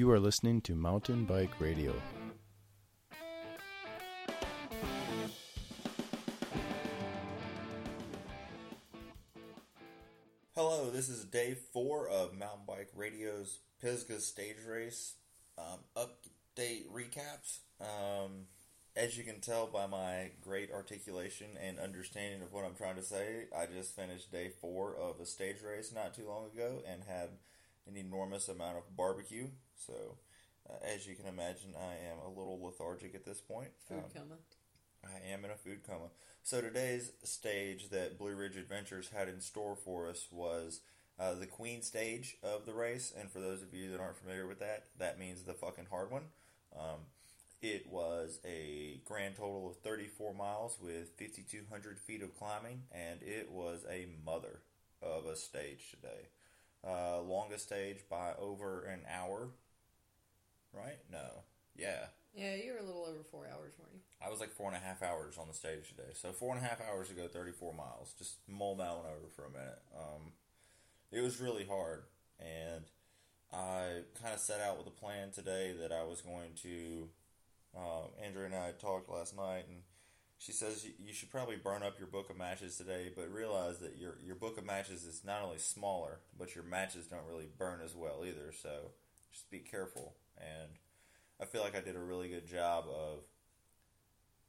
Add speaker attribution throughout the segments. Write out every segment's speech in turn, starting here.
Speaker 1: You are listening to Mountain Bike Radio.
Speaker 2: Hello, this is day four of Mountain Bike Radio's Pisgah stage race um, update recaps. Um, as you can tell by my great articulation and understanding of what I'm trying to say, I just finished day four of a stage race not too long ago and had an enormous amount of barbecue. So, uh, as you can imagine, I am a little lethargic at this point.
Speaker 3: Food
Speaker 2: Um,
Speaker 3: coma.
Speaker 2: I am in a food coma. So today's stage that Blue Ridge Adventures had in store for us was uh, the Queen stage of the race, and for those of you that aren't familiar with that, that means the fucking hard one. Um, it was a grand total of 34 miles with 5,200 feet of climbing, and it was a mother of a stage today. Uh, longest stage by over an hour, right? No. Yeah.
Speaker 3: Yeah, you were a little over four hours, weren't you?
Speaker 2: I was like four and a half hours on the stage today. So four and a half hours to go 34 miles. Just mull that one over for a minute. Um, it was really hard, and I kind of set out with a plan today that I was going to. Uh, Andrea and I talked last night, and she says you, should probably burn up your book of matches today, but realize that your your book of matches is not only smaller, but your matches don't really burn as well either. So just be careful. And I feel like I did a really good job of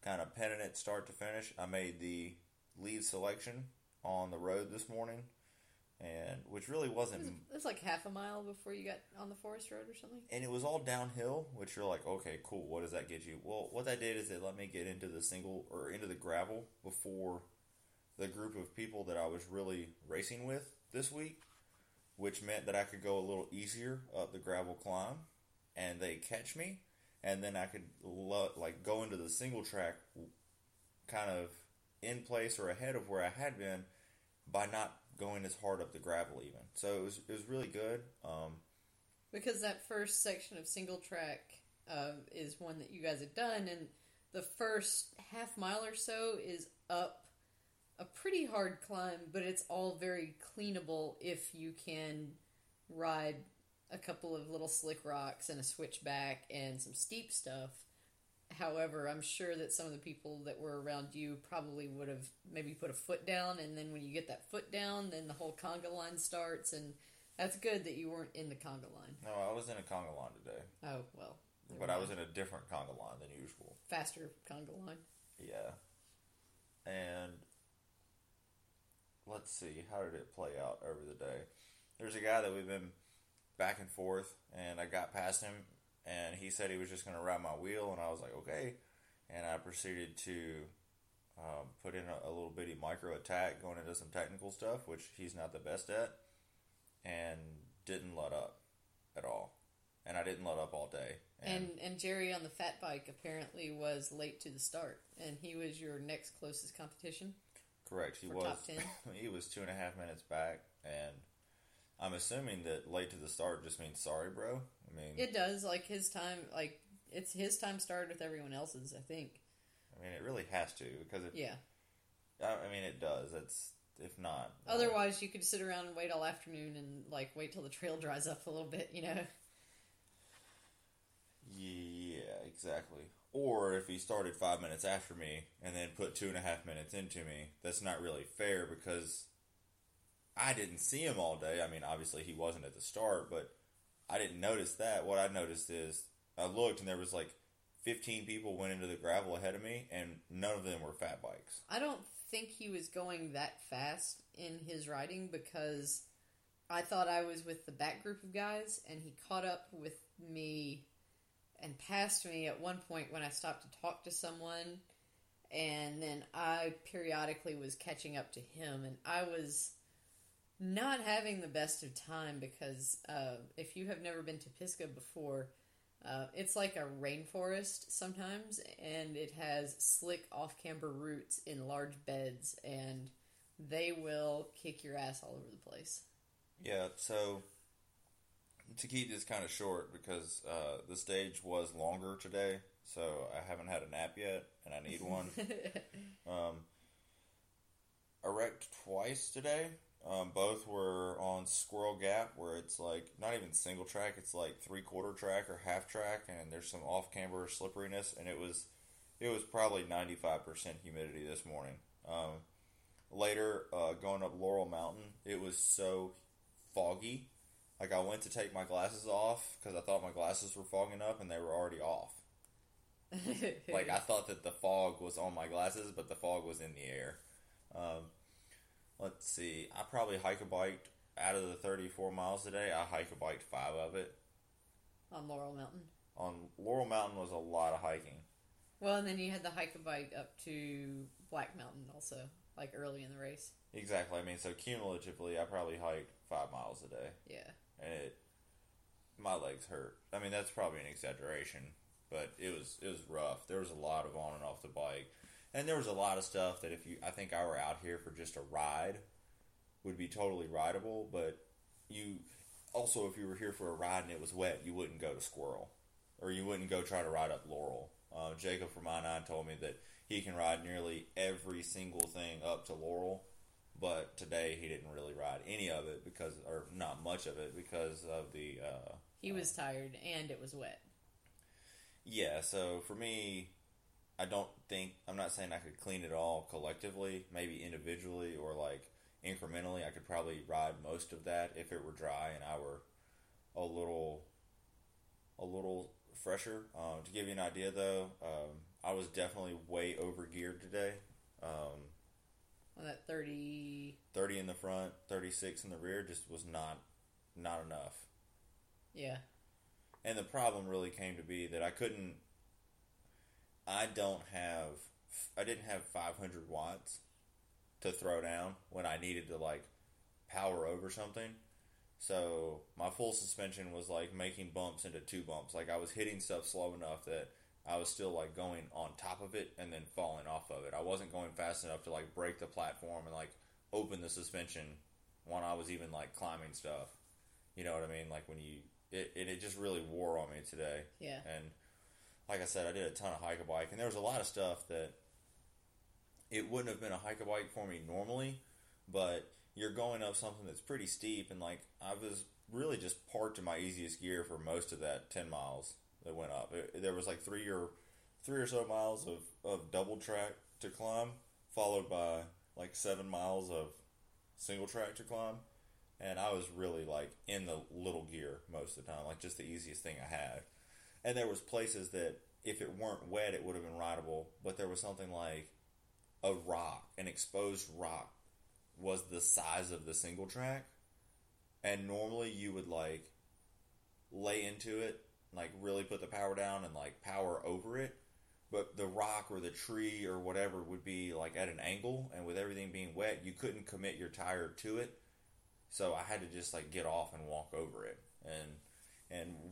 Speaker 2: kind of penning it start to finish. I made the lead selection on the road this morning, and which really
Speaker 3: It was,
Speaker 2: wasn't
Speaker 3: it was like half a mile before you got on the forest road or something.
Speaker 2: and it was all downhill, which you're like, okay, cool. What does that get you? Well, what that did is it let me get into the single or into the gravel before the group of people that I was really racing with this week, which meant that I could go a little easier up the gravel climb, and they catch me, and then I could lo- like go into the single track, kind of in place or ahead of where I had been by not going as hard up the gravel even. So it was it was really good. Um,
Speaker 3: Because that first section of single track uh, is one that you guys had done, and the first half mile or so is up a pretty hard climb, but it's all very cleanable if you can ride a couple of little slick rocks and a switchback and some steep stuff. However, I'm sure that some of the people that were around you probably would have maybe put a foot down, and then when you get that foot down, then the whole conga line starts, and that's good that you weren't in the conga line.
Speaker 2: No, I was in a conga line today,
Speaker 3: Oh well,
Speaker 2: but I was in a different conga line than usual.
Speaker 3: faster conga line.
Speaker 2: Yeah, and let's see, how did it play out over the day? There's a guy that we've been back and forth, and I got past him, and he said he was just going to ride my wheel, and I was like, okay, and I proceeded to um, put in a, a little bitty micro attack, going into some technical stuff, which he's not the best at, and didn't let up at all. And I didn't let up all day.
Speaker 3: And and Jerry on the fat bike apparently was late to the start, and he was your next closest competition.
Speaker 2: Correct. He was.
Speaker 3: top 10?
Speaker 2: he was two and a half minutes back, and I'm assuming that late to the start just means sorry, bro. I mean,
Speaker 3: It does like his time, like it's his time started with everyone else's. I think.
Speaker 2: I mean, it really has to because it.
Speaker 3: Yeah.
Speaker 2: I, mean, it does. It's if not.
Speaker 3: Otherwise, you could sit around and wait all afternoon and like wait till the trail dries up a little bit. You know.
Speaker 2: Yeah, exactly. Or if he started five minutes after me and then put two and a half minutes into me, that's not really fair because I didn't see him all day. I mean, obviously he wasn't at the start, but I didn't notice that. What I noticed is I looked and there was like 15 people went into the gravel ahead of me, and none of them were fat bikes.
Speaker 3: I don't think he was going that fast in his riding because I thought I was with the back group of guys, and he caught up with me and passed me at one point when I stopped to talk to someone, and then I periodically was catching up to him, and I was not having the best of time because uh, if you have never been to Pisgah before, uh, it's like a rainforest sometimes, and it has slick off camber roots in large beds, and they will kick your ass all over the place.
Speaker 2: Yeah, so to keep this kind of short because uh, the stage was longer today, so I haven't had a nap yet, and I need one. um, I wrecked twice today, Um, both were on Squirrel Gap, where it's like not even single track; it's like three quarter track or half track, and there's some off camber slipperiness, and it was it was probably ninety five percent humidity this morning. Um, later, uh, going up Laurel Mountain, it was so foggy. Like I went to take my glasses off because I thought my glasses were fogging up, and they were already off. Like I thought that the fog was on my glasses, but the fog was in the air. Um, let's see. I probably hike a bike out of the 34 miles a day. I hike a bike five of it.
Speaker 3: on Laurel Mountain.
Speaker 2: On Laurel Mountain was a lot of hiking.
Speaker 3: Well, and then you had the hike a bike up to Black Mountain also, like early in the race.
Speaker 2: Exactly. I mean, so cumulatively, I probably hiked five miles a day,
Speaker 3: Yeah.
Speaker 2: and it my legs hurt. I mean, that's probably an exaggeration, but it was it was rough. There was a lot of on and off the bike, and there was a lot of stuff that if you, I think I were out here for just a ride, would be totally rideable. But you also, if you were here for a ride and it was wet, you wouldn't go to Squirrel, or you wouldn't go try to ride up Laurel. Uh, Jacob from I9 told me that he can ride nearly every single thing up to Laurel, but today he didn't really ride any of it because, or not much of it because of the. Uh,
Speaker 3: He was tired and it was wet.
Speaker 2: yeah, so for me, I don't think I'm not saying I could clean it all collectively, maybe individually or like incrementally. I could probably ride most of that if it were dry and I were a little a little fresher. Um, to give you an idea, though, um, I was definitely way over geared today. Um,
Speaker 3: On that 30.
Speaker 2: 30 in the front, 36 in the rear just was not not enough.
Speaker 3: Yeah.
Speaker 2: And the problem really came to be that I couldn't. I don't have. I didn't have 500 watts to throw down when I needed to like power over something. So my full suspension was like making bumps into two bumps. Like I was hitting stuff slow enough that I was still like going on top of it and then falling off of it. I wasn't going fast enough to like break the platform and like open the suspension when I was even like climbing stuff. You know what I mean? Like when you it, it, it just really wore on me today.
Speaker 3: Yeah.
Speaker 2: And like I said, I did a ton of hike a bike, and there was a lot of stuff that it wouldn't have been a hike a bike for me normally, but you're going up something that's pretty steep, and like I was really just parked in my easiest gear for most of that ten miles that went up. It, there was like three or three or so miles of, of double track to climb, followed by like seven miles of single track to climb and I was really like in the little gear most of the time, like just the easiest thing I had. And there was places that if it weren't wet, it would have been rideable, but there was something like a rock, an exposed rock, was the size of the single track, and normally you would like lay into it, like really put the power down and like power over it. But the rock or the tree or whatever would be like at an angle, and with everything being wet, you couldn't commit your tire to it so I had to just like get off and walk over it.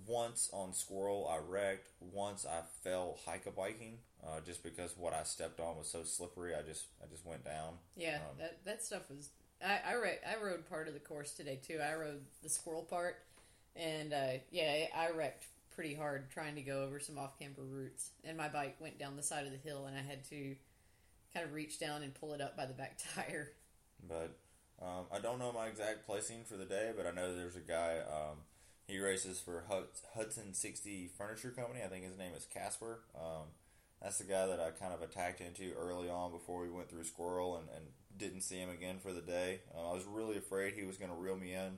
Speaker 2: Once on Squirrel, I wrecked. Once I fell hike a biking, uh, just because what I stepped on was so slippery. I just I just went down.
Speaker 3: Yeah,
Speaker 2: Um,
Speaker 3: that that stuff was. I I, re- I rode part of the course today too. I rode the squirrel part, and uh, yeah, I wrecked pretty hard trying to go over some off camber roots, and my bike went down the side of the hill, and I had to kind of reach down and pull it up by the back tire.
Speaker 2: But um, I don't know my exact placing for the day, but I know there's a guy. Um, he races for Hudson 60 Furniture Company. I think his name is Casper. Um, that's the guy that I kind of attacked into early on before we went through Squirrel and, and didn't see him again for the day. Uh, I was really afraid he was going to reel me in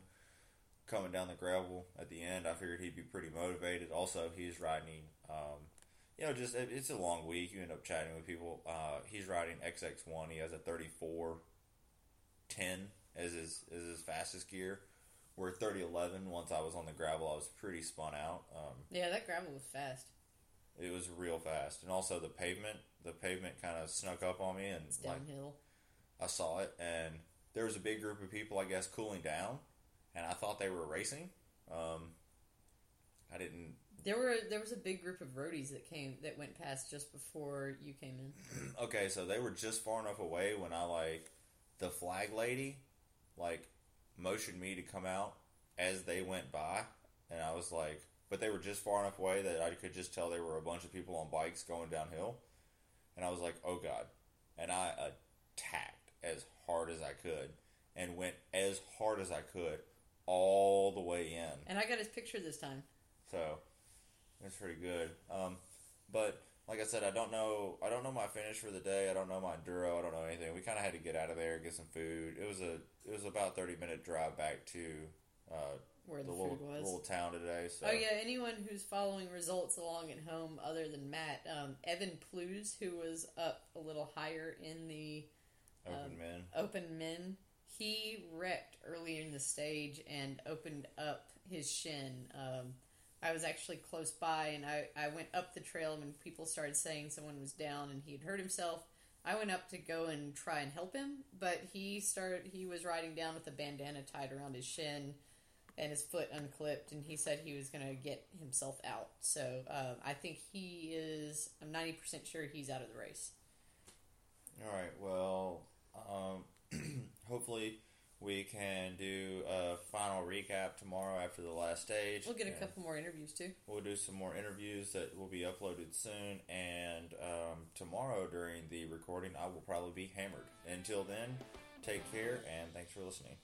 Speaker 2: coming down the gravel at the end. I figured he'd be pretty motivated. Also, he's riding, um, you know, just it, it's a long week. You end up chatting with people. Uh, he's riding XX1. He has a 34 10 as his, as his fastest gear. Where 3011, once I was on the gravel, I was pretty spun out. Um,
Speaker 3: Yeah, that gravel was fast.
Speaker 2: it was real fast. And also the pavement, the pavement kind of snuck up on me and
Speaker 3: It's
Speaker 2: like. I saw it and there was a big group of people, I guess, cooling down and I thought they were racing. Um, I didn't
Speaker 3: There were there was a big group of roadies that came that went past just before you came in.
Speaker 2: okay, so they were just far enough away when I like the flag lady like motioned me to come out as they went by, and I was like, but they were just far enough away that I could just tell they were a bunch of people on bikes going downhill, and I was like, oh god, and I attacked as hard as I could, and went as hard as I could all the way in.
Speaker 3: And I got his picture this time.
Speaker 2: So it's pretty good. Um, but I said, I don't know. I don't know my finish for the day. I don't know my enduro. I don't know anything. We kind of had to get out of there, get some food. It was a it was about thirty minute drive back to uh,
Speaker 3: Where the,
Speaker 2: the little
Speaker 3: food was.
Speaker 2: little town today. So
Speaker 3: Oh yeah, anyone who's following results along at home other than Matt, um, Evan Plews, who was up a little higher in the
Speaker 2: open
Speaker 3: um,
Speaker 2: men.
Speaker 3: open men, he wrecked early in the stage and opened up his shin. Um, I was actually close by, and I, I went up the trail when people started saying someone was down and he had hurt himself. I went up to go and try and help him, but he started. He was riding down with a bandana tied around his shin and his foot unclipped, and he said he was going to get himself out. So uh, I think he is. I'm ninety percent sure he's out of the race.
Speaker 2: All right. Well, um, hopefully we can do a final recap tomorrow after the last stage.
Speaker 3: We'll get a couple more interviews too.
Speaker 2: We'll do some more interviews that will be uploaded soon. And um, tomorrow during the recording, I will probably be hammered. Until then, take care and thanks for listening.